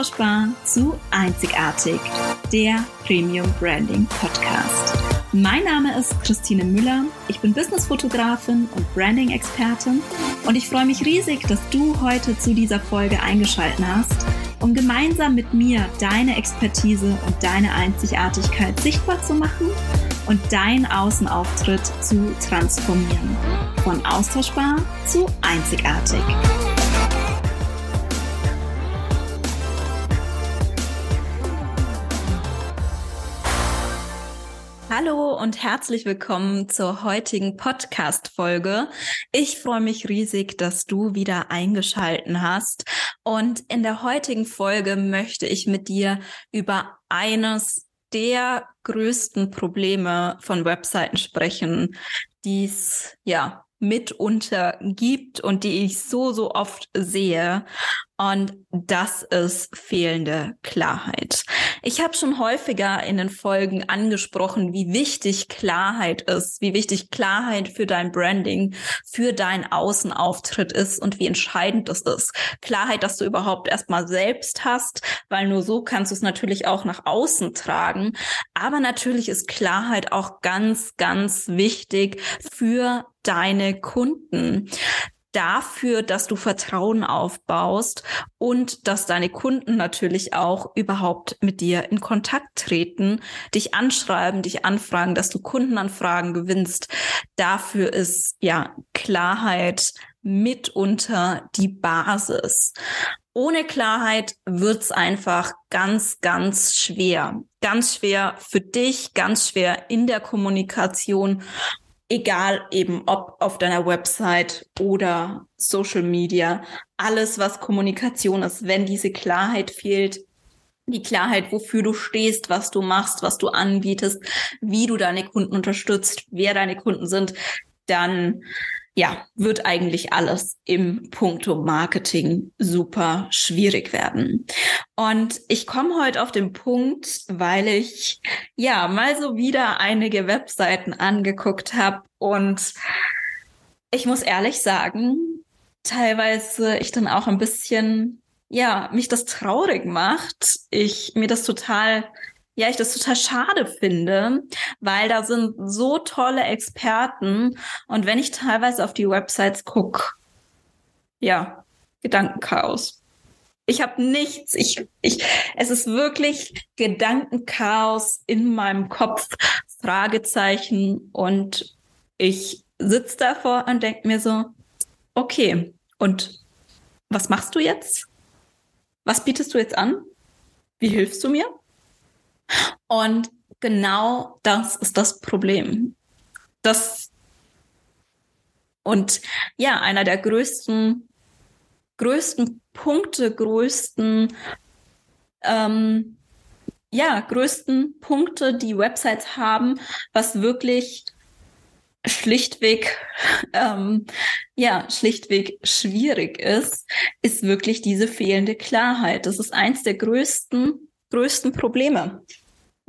austauschbar zu einzigartig, der Premium Branding Podcast. Mein Name ist Christine Müller. Ich bin Businessfotografin und Branding-Expertin und ich freue mich riesig, dass du heute zu dieser Folge eingeschaltet hast, um gemeinsam mit mir deine Expertise und deine Einzigartigkeit sichtbar zu machen und deinen Außenauftritt zu transformieren. Von austauschbar zu einzigartig. Hallo und herzlich willkommen zur heutigen Podcast-Folge. Ich freue mich riesig, dass du wieder eingeschalten hast. Und in der heutigen Folge möchte ich mit dir über eines der größten Probleme von Webseiten sprechen, die es ja mitunter gibt und die ich so, so oft sehe. Und das ist fehlende Klarheit. Ich habe schon häufiger in den Folgen angesprochen, wie wichtig Klarheit ist, wie wichtig Klarheit für dein Branding, für dein Außenauftritt ist und wie entscheidend es ist. Klarheit, dass du überhaupt erstmal selbst hast, weil nur so kannst du es natürlich auch nach außen tragen. Aber natürlich ist Klarheit auch ganz, ganz wichtig für deine Kunden dafür, dass du Vertrauen aufbaust und dass deine Kunden natürlich auch überhaupt mit dir in Kontakt treten, dich anschreiben, dich anfragen, dass du Kundenanfragen gewinnst. Dafür ist ja Klarheit mitunter die Basis. Ohne Klarheit wird's einfach ganz, ganz schwer. Ganz schwer für dich, ganz schwer in der Kommunikation egal eben ob auf deiner Website oder Social Media, alles was Kommunikation ist, wenn diese Klarheit fehlt, die Klarheit, wofür du stehst, was du machst, was du anbietest, wie du deine Kunden unterstützt, wer deine Kunden sind, dann ja, wird eigentlich alles im Punkto Marketing super schwierig werden. Und ich komme heute auf den Punkt, weil ich ja mal so wieder einige Webseiten angeguckt habe und ich muss ehrlich sagen, teilweise ich dann auch ein bisschen ja, mich das traurig macht. Ich mir das total ja, ich das total schade finde, weil da sind so tolle Experten und wenn ich teilweise auf die Websites gucke, ja, Gedankenchaos. Ich habe nichts, ich, ich, es ist wirklich Gedankenchaos in meinem Kopf, Fragezeichen und ich sitze davor und denke mir so, okay, und was machst du jetzt? Was bietest du jetzt an? Wie hilfst du mir? Und genau das ist das Problem. Das und ja, einer der größten, größten Punkte, größten, ähm, ja, größten Punkte, die Websites haben, was wirklich schlichtweg, ähm, ja, schlichtweg schwierig ist, ist wirklich diese fehlende Klarheit. Das ist eins der größten, größten Probleme.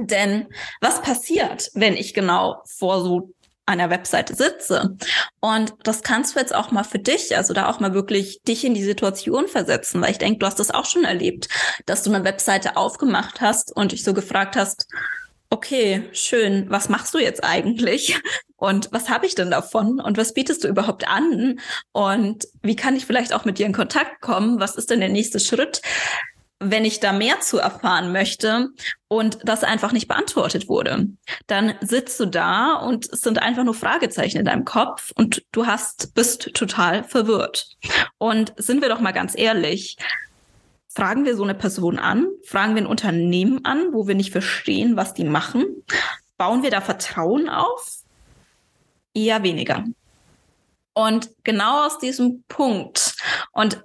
Denn was passiert, wenn ich genau vor so einer Webseite sitze. Und das kannst du jetzt auch mal für dich, also da auch mal wirklich dich in die Situation versetzen, weil ich denke, du hast das auch schon erlebt, dass du eine Webseite aufgemacht hast und dich so gefragt hast, okay, schön, was machst du jetzt eigentlich? Und was habe ich denn davon? Und was bietest du überhaupt an? Und wie kann ich vielleicht auch mit dir in Kontakt kommen? Was ist denn der nächste Schritt? Wenn ich da mehr zu erfahren möchte und das einfach nicht beantwortet wurde, dann sitzt du da und es sind einfach nur Fragezeichen in deinem Kopf und du hast, bist total verwirrt. Und sind wir doch mal ganz ehrlich, fragen wir so eine Person an, fragen wir ein Unternehmen an, wo wir nicht verstehen, was die machen, bauen wir da Vertrauen auf? Eher weniger. Und genau aus diesem Punkt und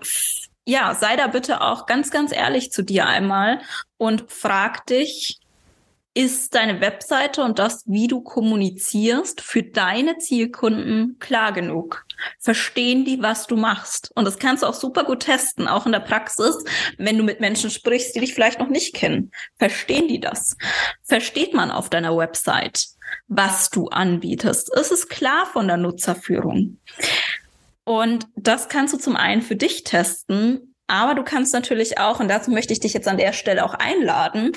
ja, sei da bitte auch ganz, ganz ehrlich zu dir einmal und frag dich, ist deine Webseite und das, wie du kommunizierst, für deine Zielkunden klar genug? Verstehen die, was du machst? Und das kannst du auch super gut testen, auch in der Praxis, wenn du mit Menschen sprichst, die dich vielleicht noch nicht kennen. Verstehen die das? Versteht man auf deiner Website, was du anbietest? Ist es klar von der Nutzerführung? Und das kannst du zum einen für dich testen, Aber du kannst natürlich auch, und dazu möchte ich dich jetzt an der Stelle auch einladen,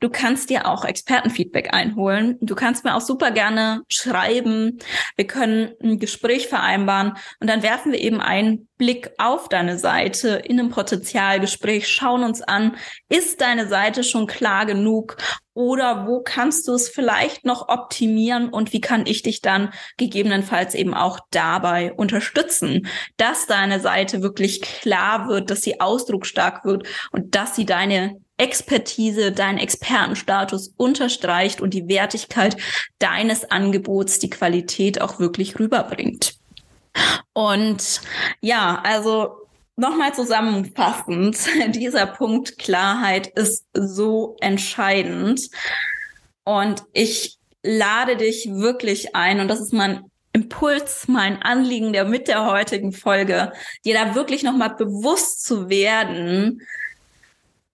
du kannst dir auch Expertenfeedback einholen. Du kannst mir auch super gerne schreiben. Wir können ein Gespräch vereinbaren und dann werfen wir eben einen Blick auf deine Seite in einem Potenzialgespräch, schauen uns an, ist deine Seite schon klar genug? Oder wo kannst du es vielleicht noch optimieren? Und wie kann ich dich dann gegebenenfalls eben auch dabei unterstützen, dass deine Seite wirklich klar wird, dass sie ausdrucksstark wird und dass sie deine Expertise, deinen Expertenstatus unterstreicht und die Wertigkeit deines Angebots, die Qualität auch wirklich rüberbringt. Und ja, also Nochmal zusammenfassend, dieser Punkt Klarheit ist so entscheidend. Und ich lade dich wirklich ein, und das ist mein Impuls, mein Anliegen der mit der heutigen Folge, dir da wirklich nochmal bewusst zu werden,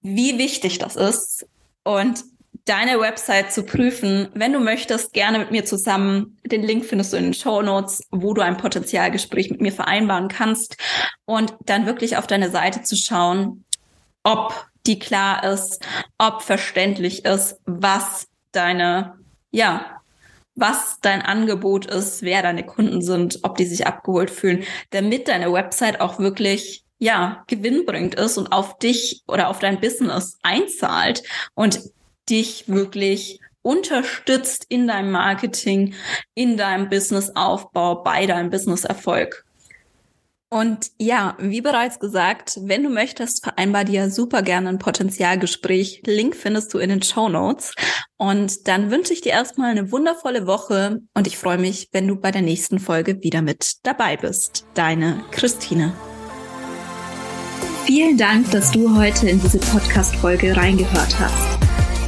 wie wichtig das ist und deine Website zu prüfen. Wenn du möchtest, gerne mit mir zusammen. Den Link findest du in den Show Notes, wo du ein Potenzialgespräch mit mir vereinbaren kannst und dann wirklich auf deine Seite zu schauen, ob die klar ist, ob verständlich ist, was deine, ja, was dein Angebot ist, wer deine Kunden sind, ob die sich abgeholt fühlen, damit deine Website auch wirklich ja, gewinnbringend ist und auf dich oder auf dein Business einzahlt und dich wirklich unterstützt in deinem Marketing, in deinem Businessaufbau, bei deinem Businesserfolg. Und ja, wie bereits gesagt, wenn du möchtest, vereinbar dir super gerne ein Potenzialgespräch. Link findest du in den Show Notes. Und dann wünsche ich dir erstmal eine wundervolle Woche und ich freue mich, wenn du bei der nächsten Folge wieder mit dabei bist. Deine Christine. Vielen Dank, dass du heute in diese Podcast-Folge reingehört hast.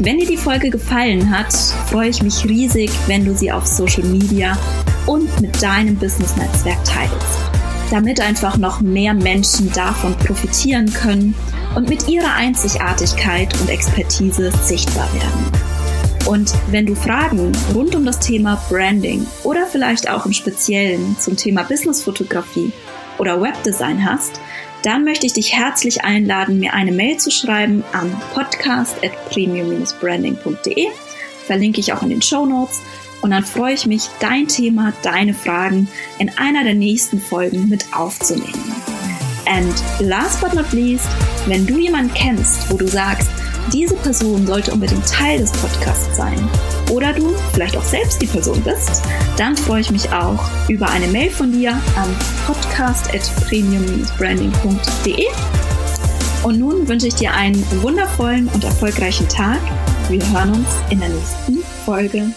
Wenn dir die Folge gefallen hat, freue ich mich riesig, wenn du sie auf Social Media und mit deinem Business-Netzwerk teilst, damit einfach noch mehr Menschen davon profitieren können und mit ihrer Einzigartigkeit und Expertise sichtbar werden. Und wenn du Fragen rund um das Thema Branding oder vielleicht auch im Speziellen zum Thema Businessfotografie oder Webdesign hast, dann möchte ich dich herzlich einladen, mir eine Mail zu schreiben an podcast.premium-branding.de. Verlinke ich auch in den Show Notes. Und dann freue ich mich, dein Thema, deine Fragen in einer der nächsten Folgen mit aufzunehmen. And last but not least, wenn du jemanden kennst, wo du sagst, diese Person sollte unbedingt Teil des Podcasts sein oder du vielleicht auch selbst die Person bist, dann freue ich mich auch über eine Mail von dir an podcast.premium-branding.de. Und nun wünsche ich dir einen wundervollen und erfolgreichen Tag. Wir hören uns in der nächsten Folge.